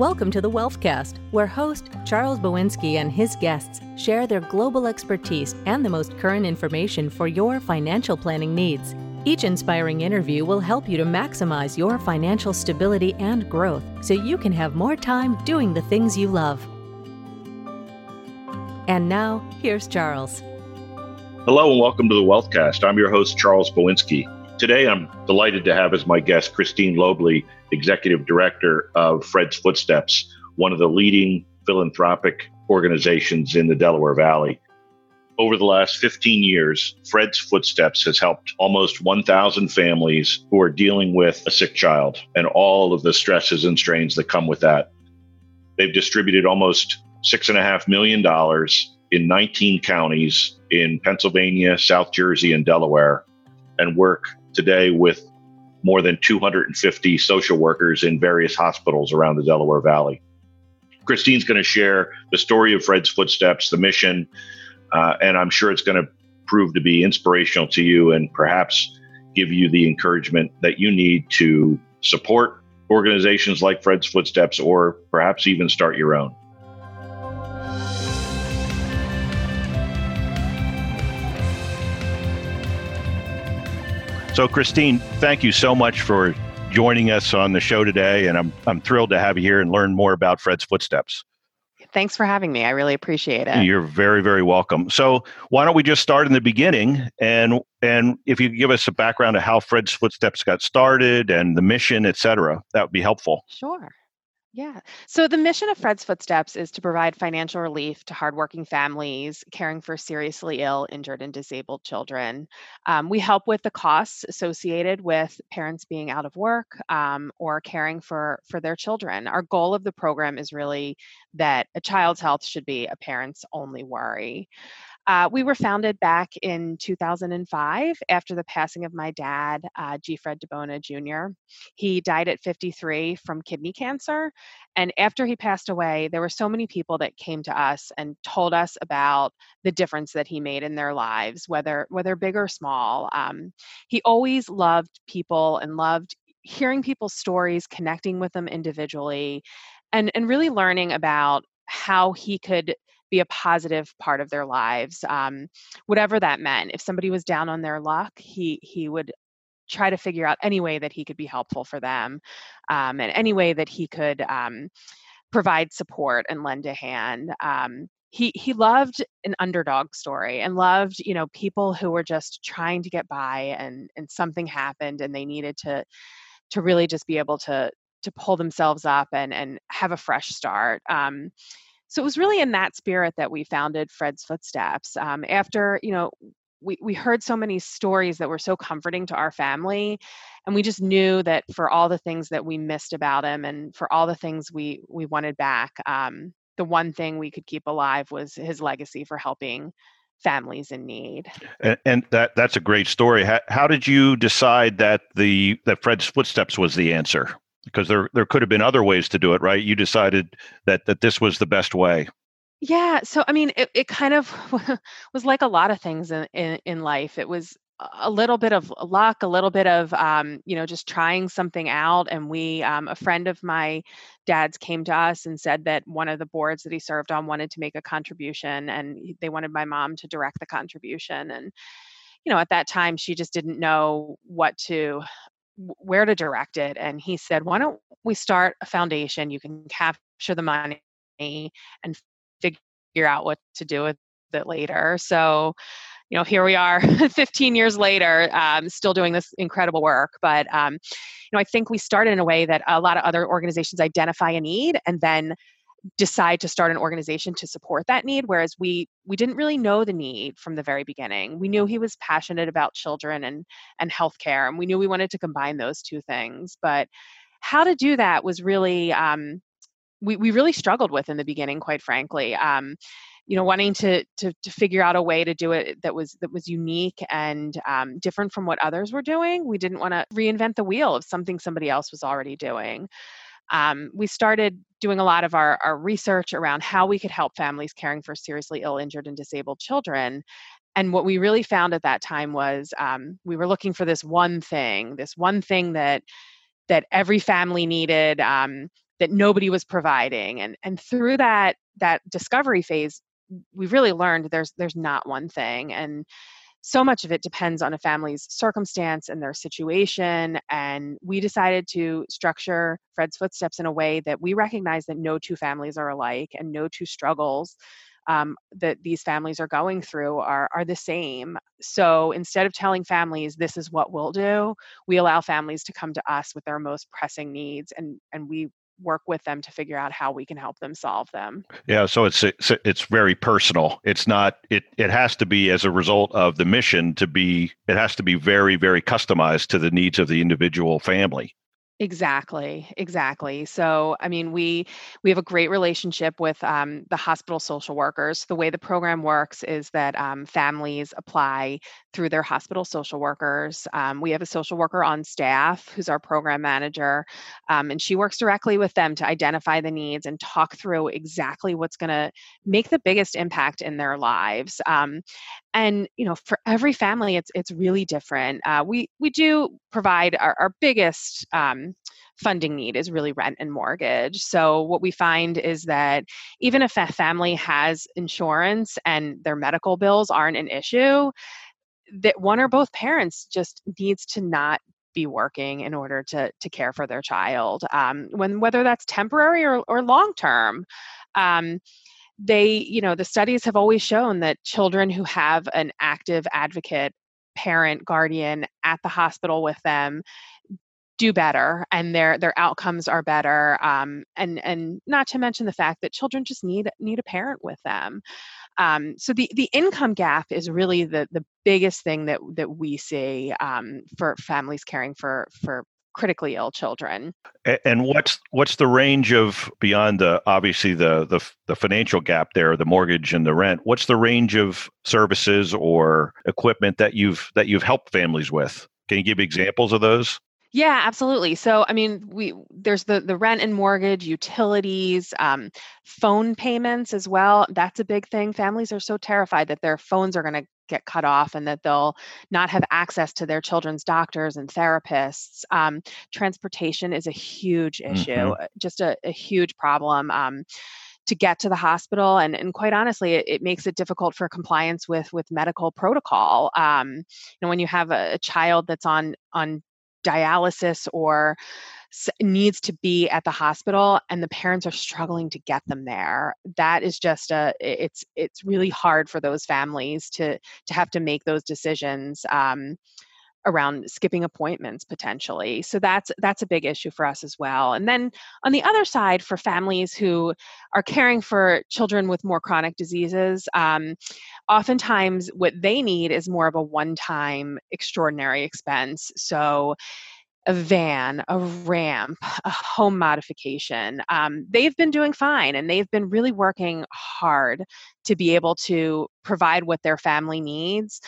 Welcome to the Wealthcast, where host Charles Bowinsky and his guests share their global expertise and the most current information for your financial planning needs. Each inspiring interview will help you to maximize your financial stability and growth so you can have more time doing the things you love. And now, here's Charles. Hello and welcome to the Wealthcast. I'm your host, Charles Bowinsky. Today, I'm delighted to have as my guest Christine Lobley, Executive Director of Fred's Footsteps, one of the leading philanthropic organizations in the Delaware Valley. Over the last 15 years, Fred's Footsteps has helped almost 1,000 families who are dealing with a sick child and all of the stresses and strains that come with that. They've distributed almost $6.5 million in 19 counties in Pennsylvania, South Jersey, and Delaware, and work today with more than 250 social workers in various hospitals around the Delaware Valley. Christine's going to share the story of Fred's Footsteps, the mission, uh, and I'm sure it's going to prove to be inspirational to you and perhaps give you the encouragement that you need to support organizations like Fred's Footsteps or perhaps even start your own. So, Christine, thank you so much for joining us on the show today. And I'm, I'm thrilled to have you here and learn more about Fred's Footsteps. Thanks for having me. I really appreciate it. You're very, very welcome. So, why don't we just start in the beginning and and if you give us a background of how Fred's Footsteps got started and the mission, et cetera, that would be helpful. Sure. Yeah. So the mission of Fred's Footsteps is to provide financial relief to hardworking families caring for seriously ill, injured, and disabled children. Um, we help with the costs associated with parents being out of work um, or caring for for their children. Our goal of the program is really that a child's health should be a parent's only worry. Uh, we were founded back in 2005 after the passing of my dad, uh, G. Fred DiBona Jr. He died at 53 from kidney cancer. And after he passed away, there were so many people that came to us and told us about the difference that he made in their lives, whether whether big or small. Um, he always loved people and loved hearing people's stories, connecting with them individually, and and really learning about how he could be a positive part of their lives, um, whatever that meant. If somebody was down on their luck, he he would try to figure out any way that he could be helpful for them, um, and any way that he could um, provide support and lend a hand. Um, he he loved an underdog story and loved you know people who were just trying to get by and and something happened and they needed to to really just be able to to pull themselves up and and have a fresh start. Um, so it was really in that spirit that we founded Fred's Footsteps. Um, after, you know, we, we heard so many stories that were so comforting to our family and we just knew that for all the things that we missed about him and for all the things we we wanted back um, the one thing we could keep alive was his legacy for helping families in need and, and that that's a great story how, how did you decide that the that fred's footsteps was the answer because there there could have been other ways to do it right? You decided that that this was the best way. Yeah so i mean it, it kind of was like a lot of things in, in, in life. It was a little bit of luck a little bit of um, you know just trying something out and we um, a friend of my dad's came to us and said that one of the boards that he served on wanted to make a contribution and they wanted my mom to direct the contribution and you know at that time she just didn't know what to where to direct it. And he said, why don't we start a foundation? You can capture the money and figure out what to do with it later. So, you know, here we are 15 years later, um, still doing this incredible work. But, um, you know, I think we started in a way that a lot of other organizations identify a need and then decide to start an organization to support that need whereas we we didn't really know the need from the very beginning. We knew he was passionate about children and and healthcare and we knew we wanted to combine those two things but how to do that was really um, we, we really struggled with in the beginning quite frankly um, you know wanting to, to to figure out a way to do it that was that was unique and um, different from what others were doing. We didn't want to reinvent the wheel of something somebody else was already doing um, we started doing a lot of our, our research around how we could help families caring for seriously ill, injured, and disabled children. And what we really found at that time was um, we were looking for this one thing, this one thing that that every family needed, um, that nobody was providing and and through that that discovery phase we really learned there's there's not one thing and so much of it depends on a family's circumstance and their situation. And we decided to structure Fred's Footsteps in a way that we recognize that no two families are alike and no two struggles um, that these families are going through are, are the same. So instead of telling families this is what we'll do, we allow families to come to us with their most pressing needs and, and we work with them to figure out how we can help them solve them. Yeah, so it's it's, it's very personal. It's not it it has to be as a result of the mission to be it has to be very very customized to the needs of the individual family. Exactly, exactly. So, I mean, we we have a great relationship with um, the hospital social workers. The way the program works is that um, families apply through their hospital social workers. Um, we have a social worker on staff who's our program manager, um, and she works directly with them to identify the needs and talk through exactly what's going to make the biggest impact in their lives. And you know for every family it's it's really different uh, we we do provide our, our biggest um, funding need is really rent and mortgage so what we find is that even if a family has insurance and their medical bills aren't an issue that one or both parents just needs to not be working in order to to care for their child um, when whether that's temporary or, or long term um, they you know the studies have always shown that children who have an active advocate parent guardian at the hospital with them do better and their their outcomes are better um, and and not to mention the fact that children just need need a parent with them. Um, so the the income gap is really the the biggest thing that that we see um, for families caring for for critically ill children. And what's what's the range of beyond the obviously the the the financial gap there, the mortgage and the rent? What's the range of services or equipment that you've that you've helped families with? Can you give examples of those? Yeah, absolutely. So, I mean, we there's the the rent and mortgage, utilities, um, phone payments as well. That's a big thing. Families are so terrified that their phones are going to get cut off and that they'll not have access to their children's doctors and therapists. Um, transportation is a huge issue, mm-hmm. Uh, just a, a, huge problem. Um, to get to the hospital and, and quite honestly it, it, makes it difficult for compliance with with medical protocol um, you know when you have a, a child that's on on dialysis or needs to be at the hospital and the parents are struggling to get them there. That is just a it's it's really hard for those families to to have to make those decisions um, around skipping appointments potentially so that's that's a big issue for us as well and then on the other side for families who are caring for children with more chronic diseases um, oftentimes what they need is more of a one-time extraordinary expense so a van, a ramp, a home modification. Um, they've been doing fine and they've been really working hard to be able to provide what their family needs,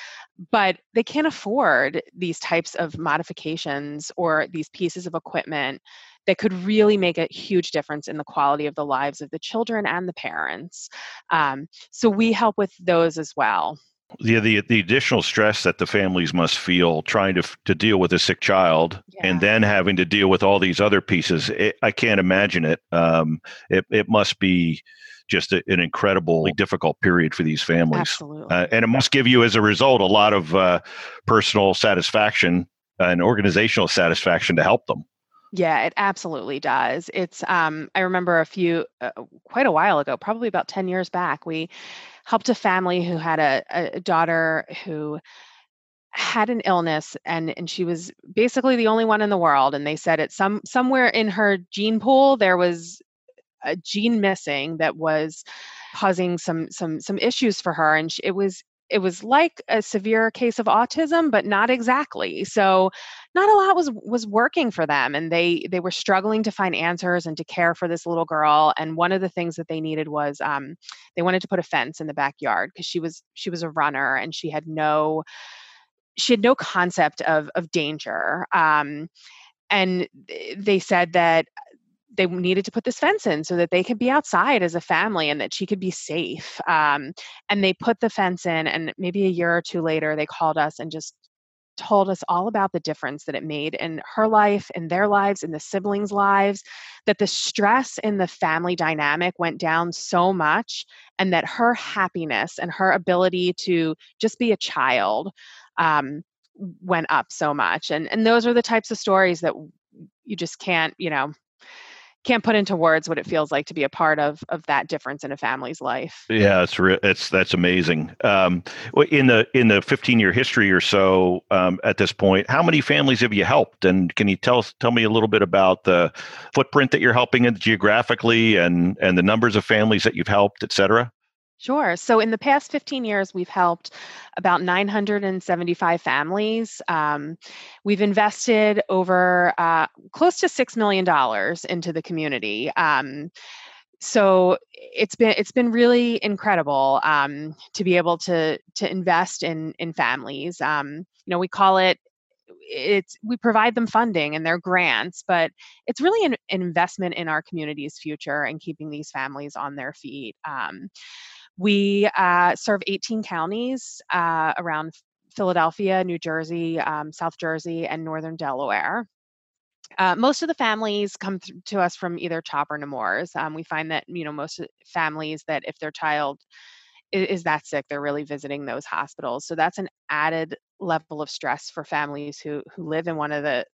but they can't afford these types of modifications or these pieces of equipment that could really make a huge difference in the quality of the lives of the children and the parents. Um, so we help with those as well the, the the additional stress that the families must feel trying to to deal with a sick child yeah. and then having to deal with all these other pieces it, i can't imagine it um, it, it must be just a, an incredibly difficult period for these families Absolutely. Uh, and it must give you as a result a lot of uh, personal satisfaction and organizational satisfaction to help them yeah, it absolutely does. It's um I remember a few uh, quite a while ago, probably about 10 years back, we helped a family who had a, a daughter who had an illness and and she was basically the only one in the world and they said it some somewhere in her gene pool there was a gene missing that was causing some some some issues for her and she, it was it was like a severe case of autism but not exactly so not a lot was was working for them and they they were struggling to find answers and to care for this little girl and one of the things that they needed was um, they wanted to put a fence in the backyard because she was she was a runner and she had no she had no concept of of danger um, and they said that they needed to put this fence in so that they could be outside as a family and that she could be safe. Um, and they put the fence in, and maybe a year or two later, they called us and just told us all about the difference that it made in her life, in their lives, in the siblings' lives, that the stress in the family dynamic went down so much, and that her happiness and her ability to just be a child um, went up so much. And and those are the types of stories that you just can't, you know, can't put into words what it feels like to be a part of of that difference in a family's life. Yeah, it's re- it's that's amazing. Um, in the in the 15 year history or so um, at this point, how many families have you helped? And can you tell tell me a little bit about the footprint that you're helping in geographically and and the numbers of families that you've helped, et cetera? Sure. So in the past 15 years, we've helped about 975 families. Um, we've invested over uh, close to $6 million into the community. Um, so it's been it's been really incredible um, to be able to to invest in in families. Um, you know, we call it it's we provide them funding and their grants but it's really an, an, investment in our community's future and keeping these families on their feet um, we uh, serve 18 counties uh, around Philadelphia, New Jersey, um, South Jersey, and Northern Delaware. Uh, most of the families come th- to us from either CHOP or Nemours. Um, we find that you know most families that if their child is, is that sick, they're really visiting those hospitals. So that's an added level of stress for families who who live in one of the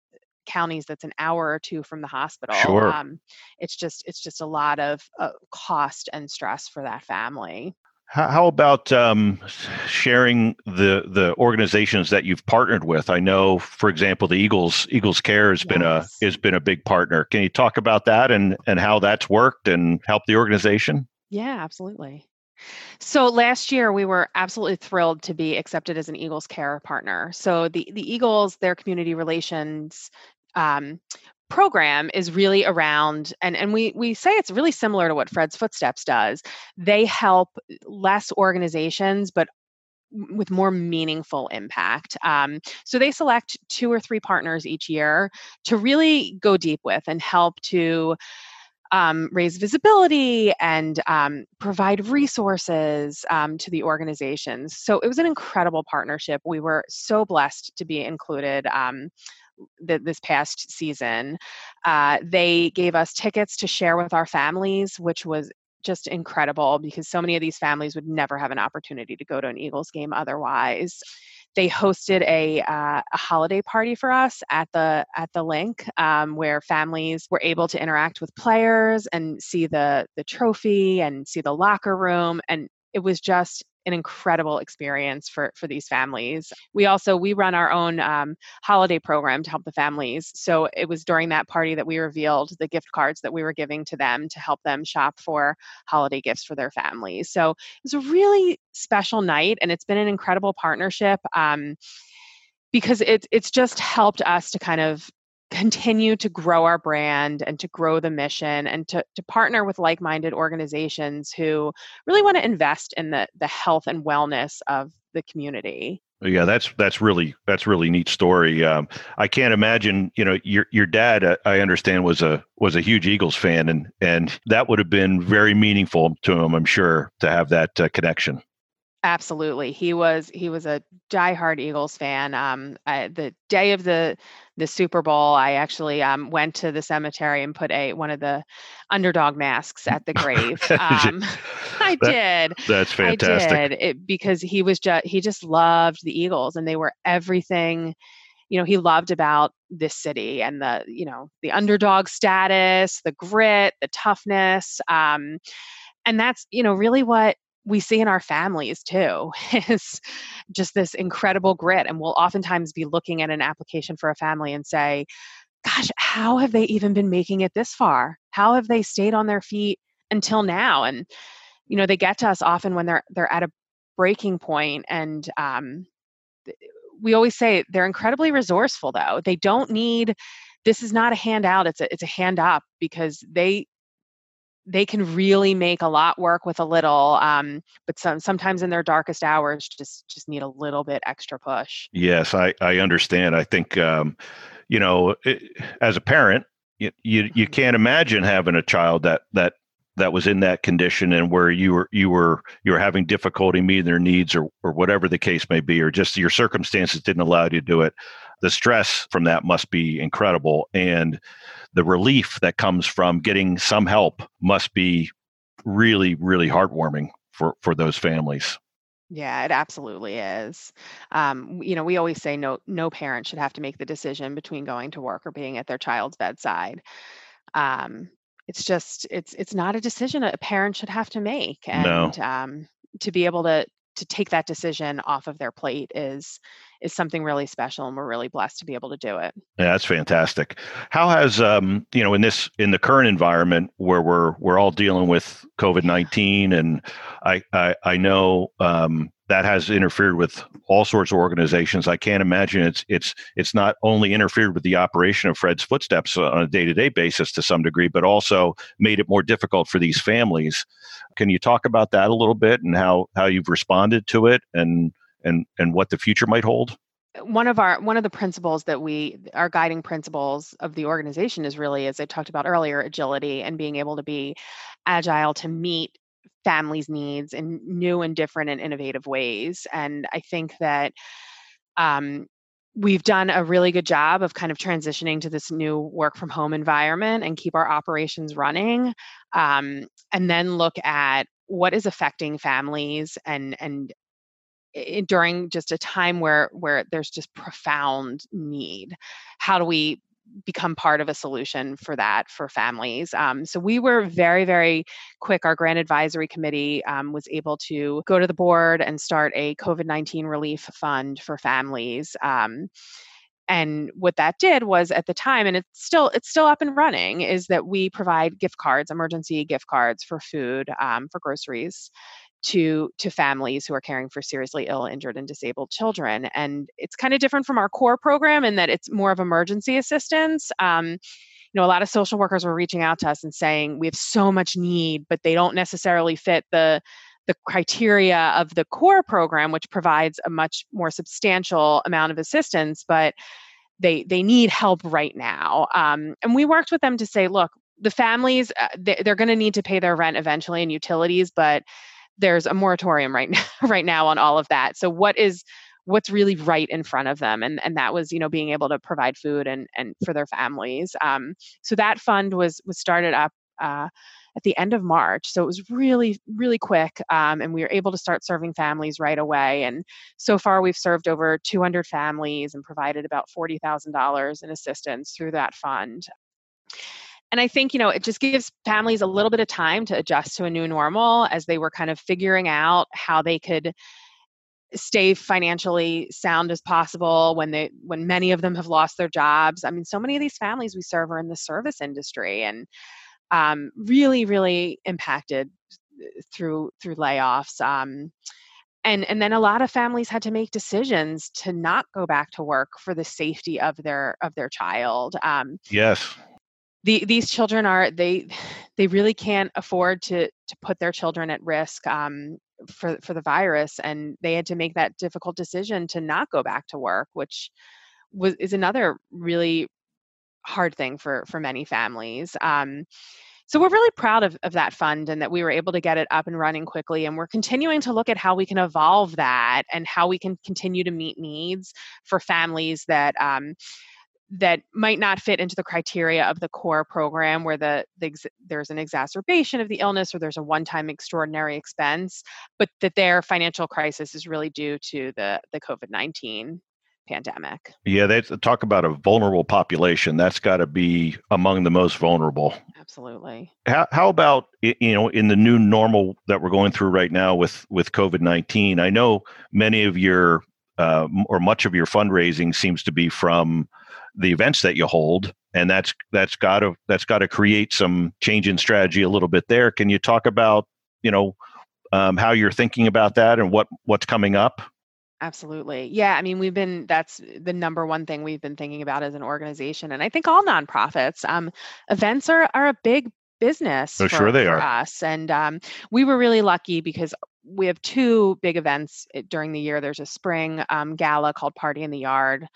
counties that's an hour or two from the hospital. Sure. Um, it's just it's just a lot of uh, cost and stress for that family. How, about um, sharing the the organizations that you've partnered with? I know, for example, the Eagles Eagles Care has yes. been a has been a big partner. Can you talk about that and and how that's worked and help the organization? Yeah, absolutely. So last year we were absolutely thrilled to be accepted as an Eagles Care partner. So the the Eagles, their community relations um, program is really around and and we we say it's really similar to what Fred's Footsteps does. They help less organizations but with more meaningful impact. Um, so they select two or three partners each year to really go deep with and help to um, raise visibility and um, provide resources um, to the organizations. So it was an incredible partnership. We were so blessed to be included um, th- this past season. Uh, they gave us tickets to share with our families, which was just incredible because so many of these families would never have an opportunity to go to an Eagles game otherwise. They hosted a, uh, a holiday party for us at the at the Linc um, where families were able to interact with players and see the the trophy and see the locker room and it was just an incredible experience for for these families. We also we run our own um, holiday program to help the families. So it was during that party that we revealed the gift cards that we were giving to them to help them shop for holiday gifts for their families. So it was a really special night and it's been an incredible partnership um, because it's it's just helped us to kind of continue to grow our brand and to grow the mission and to, to partner with like-minded organizations who really want to invest in the, the health and wellness of the community. Yeah that's that's really that's really neat story um, i can't imagine you know your your dad uh, i understand was a was a huge eagles fan and and that would have been very meaningful to him i'm sure to have that uh, connection Absolutely, he was he was a diehard Eagles fan. Um, I, the day of the the Super Bowl, I actually um, went to the cemetery and put a one of the underdog masks at the grave. Um, I that, did. That's fantastic. I did it, because he was just he just loved the Eagles, and they were everything. You know, he loved about this city and the you know the underdog status, the grit, the toughness. Um, and that's you know really what we see in our families too is just this incredible grit and we'll oftentimes be looking at an application for a family and say gosh how have they even been making it this far? How have they stayed on their feet until now? And you know they get to us often when they're they're at a breaking point and um, we always say they're incredibly resourceful though. They don't need this is not a handout it's a it's a hand up because they they can really make a lot work with a little um, but some, sometimes in their darkest hours just just need a little bit extra push. Yes i i understand. I think um, you know it, as a parent you, you you mm-hmm. can't imagine having a child that that that was in that condition and where you were you were you were having difficulty meeting their needs or or whatever the case may be or just your circumstances didn't allow you to do it the stress from that must be incredible and the relief that comes from getting some help must be really really heartwarming for for those families yeah, it absolutely is. Um, you know, we always say no no parent should have to make the decision between going to work or being at their child's bedside. Um, it's just it's it's not a decision a parent should have to make, no and um, to be able to to take that decision off of their plate is is something really special and we're really blessed to be able to do it yeah that's fantastic how has um you know in this in the current environment where we're we're all dealing with covid-19 and i i, I know um that has interfered with all sorts of organizations. I can't imagine it's it's it's not only interfered with the operation of Fred's Footsteps on a day-to-day basis to some degree, but also made it more difficult for these families. Can you talk about that a little bit and how how you've responded to it and and and what the future might hold? one of our one of the principles that we our guiding principles of the organization is really as i talked about earlier agility and being able to be agile to meet families' needs in new and different and innovative ways. And I think that um, we've done a really good job of kind of transitioning to this new work from home environment and keep our operations running um, and then look at what is affecting families and and during just a time where where there's just profound need how do we become part of a solution for that for families. Um, so we were very, very quick. Our grant advisory committee um, was able to go to the board and start a COVID 19 relief fund for families. Um, and what that did was at the time and it's still it's still up and running is that we provide gift cards emergency gift cards for food um, for groceries to to families who are caring for seriously ill injured and disabled children and it's kind of different from our core program in that it's more of emergency assistance um, you know a lot of social workers were reaching out to us and saying we have so much need but they don't necessarily fit the the criteria of the core program which provides a much more substantial amount of assistance but they they need help right now um, and we worked with them to say look the families uh, they, they're going to need to pay their rent eventually and utilities but there's a moratorium right now, right now on all of that. So what is what's really right in front of them? And and that was you know being able to provide food and and for their families. Um, so that fund was was started up uh, at the end of march. So it was really really quick um, and we were able to start serving families right away. And so far we've served over 200 families and provided about $40000 in assistance through that fund and I think, you know, it just gives families a little bit of time to adjust to a new normal as they were kind of figuring out how they could stay financially sound as possible when they when many of them have lost their jobs. I mean so many of these families we serve are in the service industry and um, really really impacted through through layoffs um, and and then a lot of families had to make decisions to not go back to work for the safety of their of their child um, yes the, these children are they they really can't afford to to put their children at risk um, for for the virus, and they had to make that difficult decision to not go back to work, which was is another really hard thing for for many families. Um, so we're really proud of, of that fund and that we were able to get it up and running quickly. And we're continuing to look at how we can evolve that and how we can continue to meet needs for families that um, that might not fit into the criteria of the core program where the, the there's an exacerbation of the illness or there's a one-time extraordinary expense but that their financial crisis is really due to the the covid-19 pandemic. Yeah they talk about a vulnerable population. That's got to be among the most vulnerable. Absolutely. How, how about you know in the new normal that we're going through right now with with covid-19 i know many of your uh, or much of your fundraising seems to be from the events that you hold and that's that's got to that's got to create some change in strategy a little bit there. Can you talk about you know um, how you're thinking about that and what what's coming up? Absolutely. Yeah i mean we've been that's the number one thing we've been thinking about as an organization and i think all nonprofits um, events are are a big business oh, for, sure they for are. us and um, we were really lucky because we have two big events eh, during the year. There's a spring um, gala called Party in the Yard,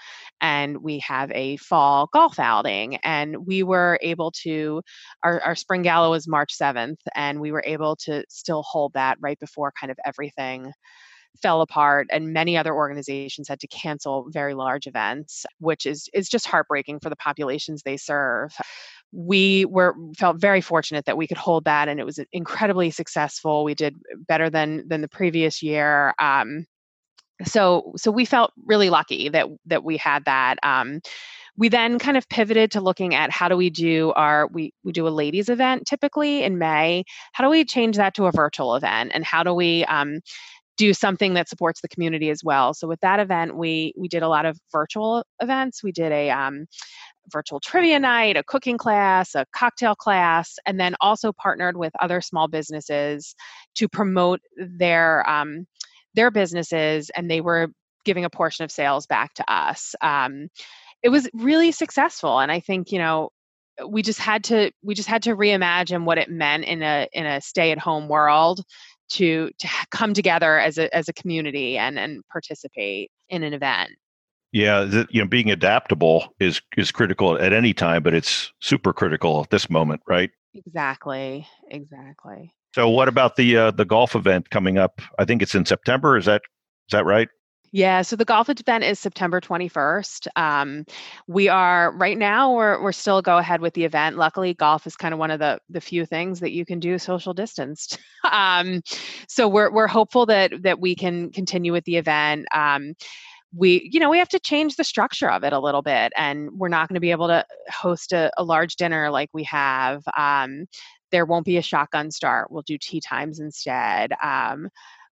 and we have a fall golf outing. And we were able to, our, our spring gala was March 7th, and we were able to still hold that right before kind of everything fell apart and many other organizations had to cancel very large events which is is just heartbreaking for the populations they serve we were felt very fortunate that we could hold that and it was incredibly successful. We did better than than the previous year um, so so we felt really lucky that that we had that um, we then kind of pivoted to looking at how do we do our we we do a ladies event typically in may. How do we change that to a virtual event and how do we um, do something that supports the community as well? So with that event we we did a lot of virtual events. We did a um, virtual trivia night, a cooking class, a cocktail class, and then also partnered with other small businesses to promote their um, their businesses, and they were giving a portion of sales back to us. Um, it was really successful, and I think you know we just had to we just had to reimagine what it meant in a in a stay at home world to to come together as a as a community and and participate in an event yeah, you know, being adaptable is is critical at any time, but it's super critical at this moment, right? Exactly. Exactly. So, what about the uh, the golf event coming up? I think it's in September. Is that is that right? Yeah, so the golf event is September 21st. Um, we are right now we're we're still go ahead with the event. Luckily, golf is kind of one of the the few things that you can do social distanced. um, so we're we're hopeful that that we can continue with the event. Um, we you know we have to change the structure of it a little bit and we're not going to be able to host a, a large dinner like we have um, there won't be a shotgun start we'll do tee times instead um,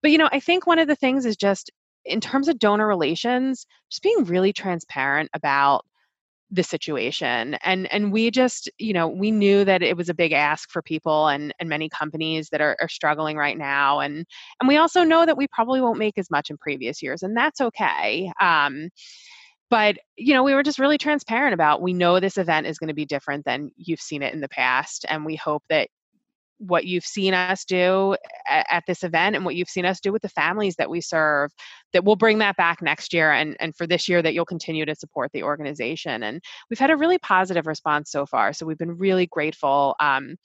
but you know i think one of the things is just in terms of donor relations just being really transparent about the situation and and we just you know we knew that it was a big ask for people and and many companies that are, are struggling right now and and we also know that we probably won't make as much in previous years and that's okay um, but you know we were just really transparent about we know this event is going to be different than you've seen it in the past and we hope that what you've seen us do at, at, this event and what you've seen us do with the families that we serve that we'll bring that back next year and, and for this year that you'll continue to support the organization and we've had a really positive response so far so we've been really grateful um,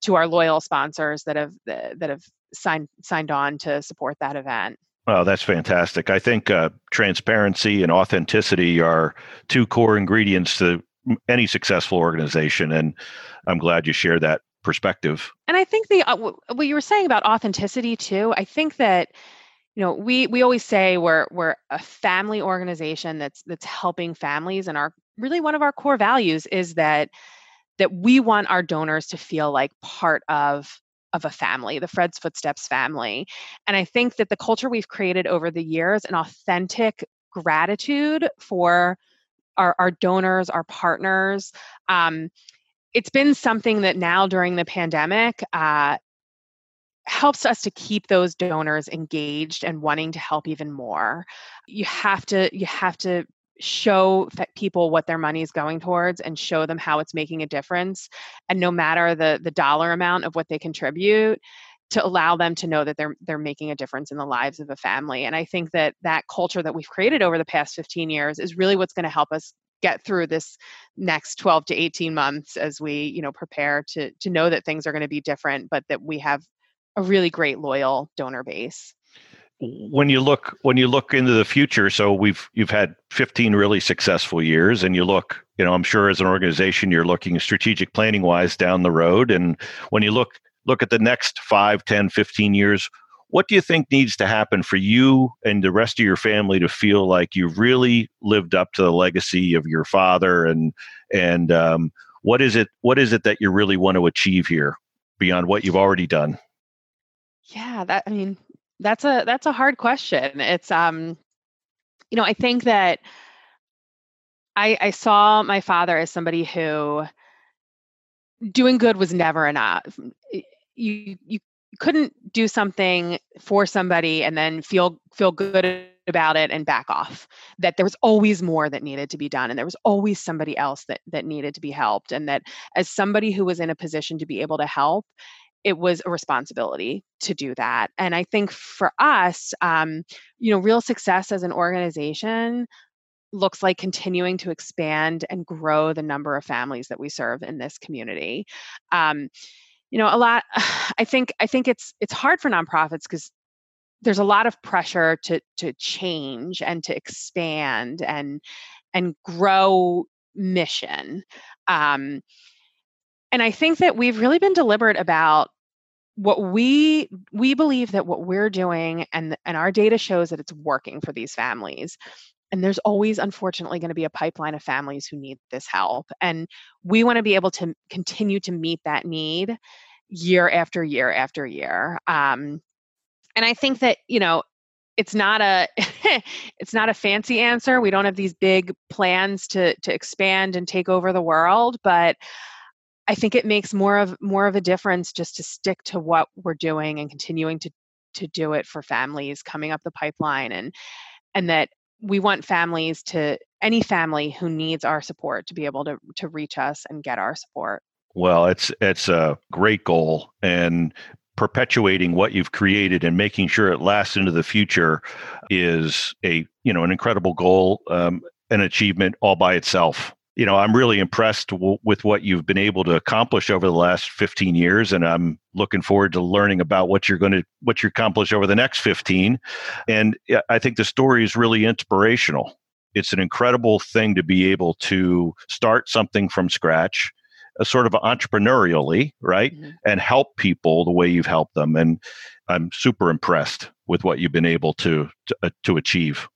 to our loyal sponsors that have that have signed signed on to support that event Oh, that's fantastic. I think uh, transparency and authenticity are two core ingredients to any successful organization. And I'm glad you share that perspective. And I think the uh, what you were saying about authenticity too. I think that you know we we always say we're we're a family organization that's that's helping families, and our really one of our core values is that that we want our donors to feel like part of of a family, the Fred's Footsteps family. And I think that the culture we've created over the years, an authentic gratitude for our, our donors, our partners, um, it's been something that now during the pandemic uh, helps us to keep those donors engaged and wanting to help even more. You have to you have to show people what their money is going towards and show them how it's making a difference. And no matter the the dollar amount of what they contribute to allow them to know that they're they're making a difference in the lives of a family. And i think that that culture that we've created over the past 15 years is really what's going to help us get through this next 12 to 18 months as we you know prepare to to know that things are going to be different but that we have a really great loyal donor base. When you look when you look into the future so we've you've had 15 really successful years and you look you know i'm sure as an organization you're looking strategic planning wise down the road and when you look look at the next 5 10 15 years what do you think needs to happen for you and the rest of your family to feel like you've really lived up to the legacy of your father? And and um, what is it what is it that you really want to achieve here beyond what you've already done? Yeah that i mean that's a that's a hard question. It's um you know i think that i i saw my father as somebody who doing good was never enough. You you couldn't do something for somebody and then feel feel good about it and back off that there was always more that needed to be done and there was always somebody else that that needed to be helped and that as somebody who was in a position to be able to help it was a responsibility to do that. And I think for us, um, you know, real success as an organization looks like continuing to expand and grow the number of families that we serve in this community. Um, you know, a lot. I think I think it's it's hard for nonprofits because there's a lot of pressure to to change and to expand and and grow mission. Um, and I think that we've really been deliberate about what we we believe that what we're doing and and our data shows that it's working for these families and there's always unfortunately going to be a pipeline of families who need this help and we want to be able to continue to meet that need year after year after year um, and i think that you know it's not a it's not a fancy answer we don't have these big plans to to expand and take over the world but i think it makes more of more of a difference just to stick to what we're doing and continuing to to do it for families coming up the pipeline and and that we want families to any family who needs our support to be able to to reach us and get our support. Well it's it's a great goal and perpetuating what you've created and making sure it lasts into the future is a you know an incredible goal um, an achievement all by itself you know, I'm really impressed w- with what you've been able to accomplish over the last 15 years, and I'm looking forward to learning about what you're going to what you accomplish over the next 15. And I think the story is really inspirational. It's an incredible thing to be able to start something from scratch, a sort of entrepreneurially, right, mm-hmm. and help people the way you've helped them. And I'm super impressed with what you've been able to to, uh, to achieve.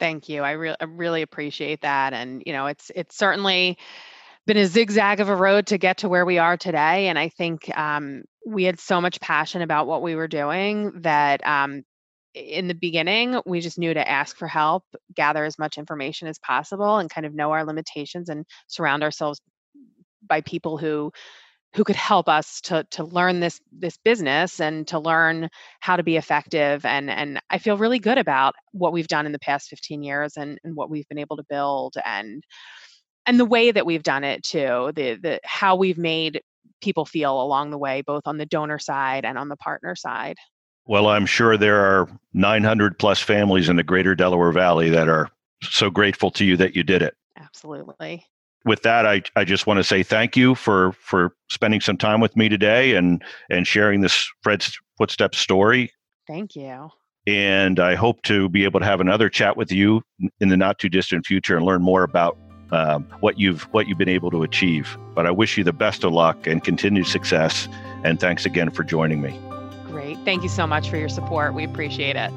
Thank you. I really I really appreciate that. And you know, it's it's certainly been a zigzag of a road to get to where we are today. And I think um, we had so much passion about what we were doing that um, in the beginning, we just knew to ask for help, gather as much information as possible, and kind of know our limitations and surround ourselves by people who who could help us to to learn this this business and to learn how to be effective and and I feel really good about what we've done in the past 15 years and and what we've been able to build and and the way that we've done it too the the how we've made people feel along the way both on the donor side and on the partner side. Well i'm sure there are 900 plus families in the greater delaware valley that are so grateful to you that you did it. Absolutely with that, I, I just want to say thank you for for spending some time with me today and and sharing this Fred's Footsteps story. Thank you. And I hope to be able to have another chat with you in the not too distant future and learn more about um, what you've what you've been able to achieve. But I wish you the best of luck and continued success. And thanks again for joining me. Great. Thank you so much for your support. We appreciate it.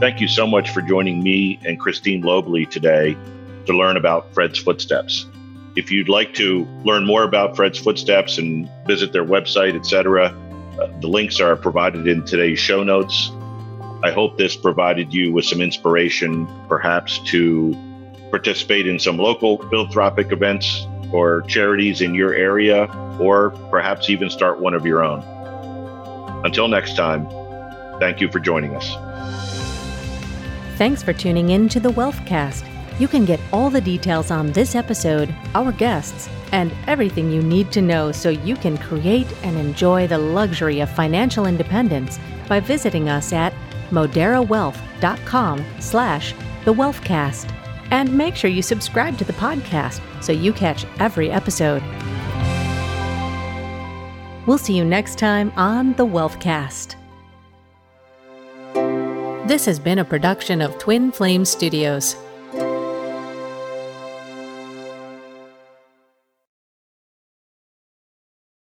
Thank you so much for joining me and Christine Lobley today to learn about Fred's Footsteps. If you'd like to learn more about Fred's Footsteps and visit their website, etc., uh, the links are provided in today's show notes. I hope this provided you with some inspiration, perhaps to participate in some local philanthropic events or charities in your area, or perhaps even start one of your own. Until next time, thank you for joining us. Thanks for tuning in to the Wealthcast. You can get all the details on this episode, our guests, and everything you need to know so you can create and enjoy the luxury of financial independence by visiting us at moderawealth.com slash the Wealthcast. And make sure you subscribe to the podcast so you catch every episode. We'll see you next time on the Wealthcast. This has been a production of Twin Flame Studios.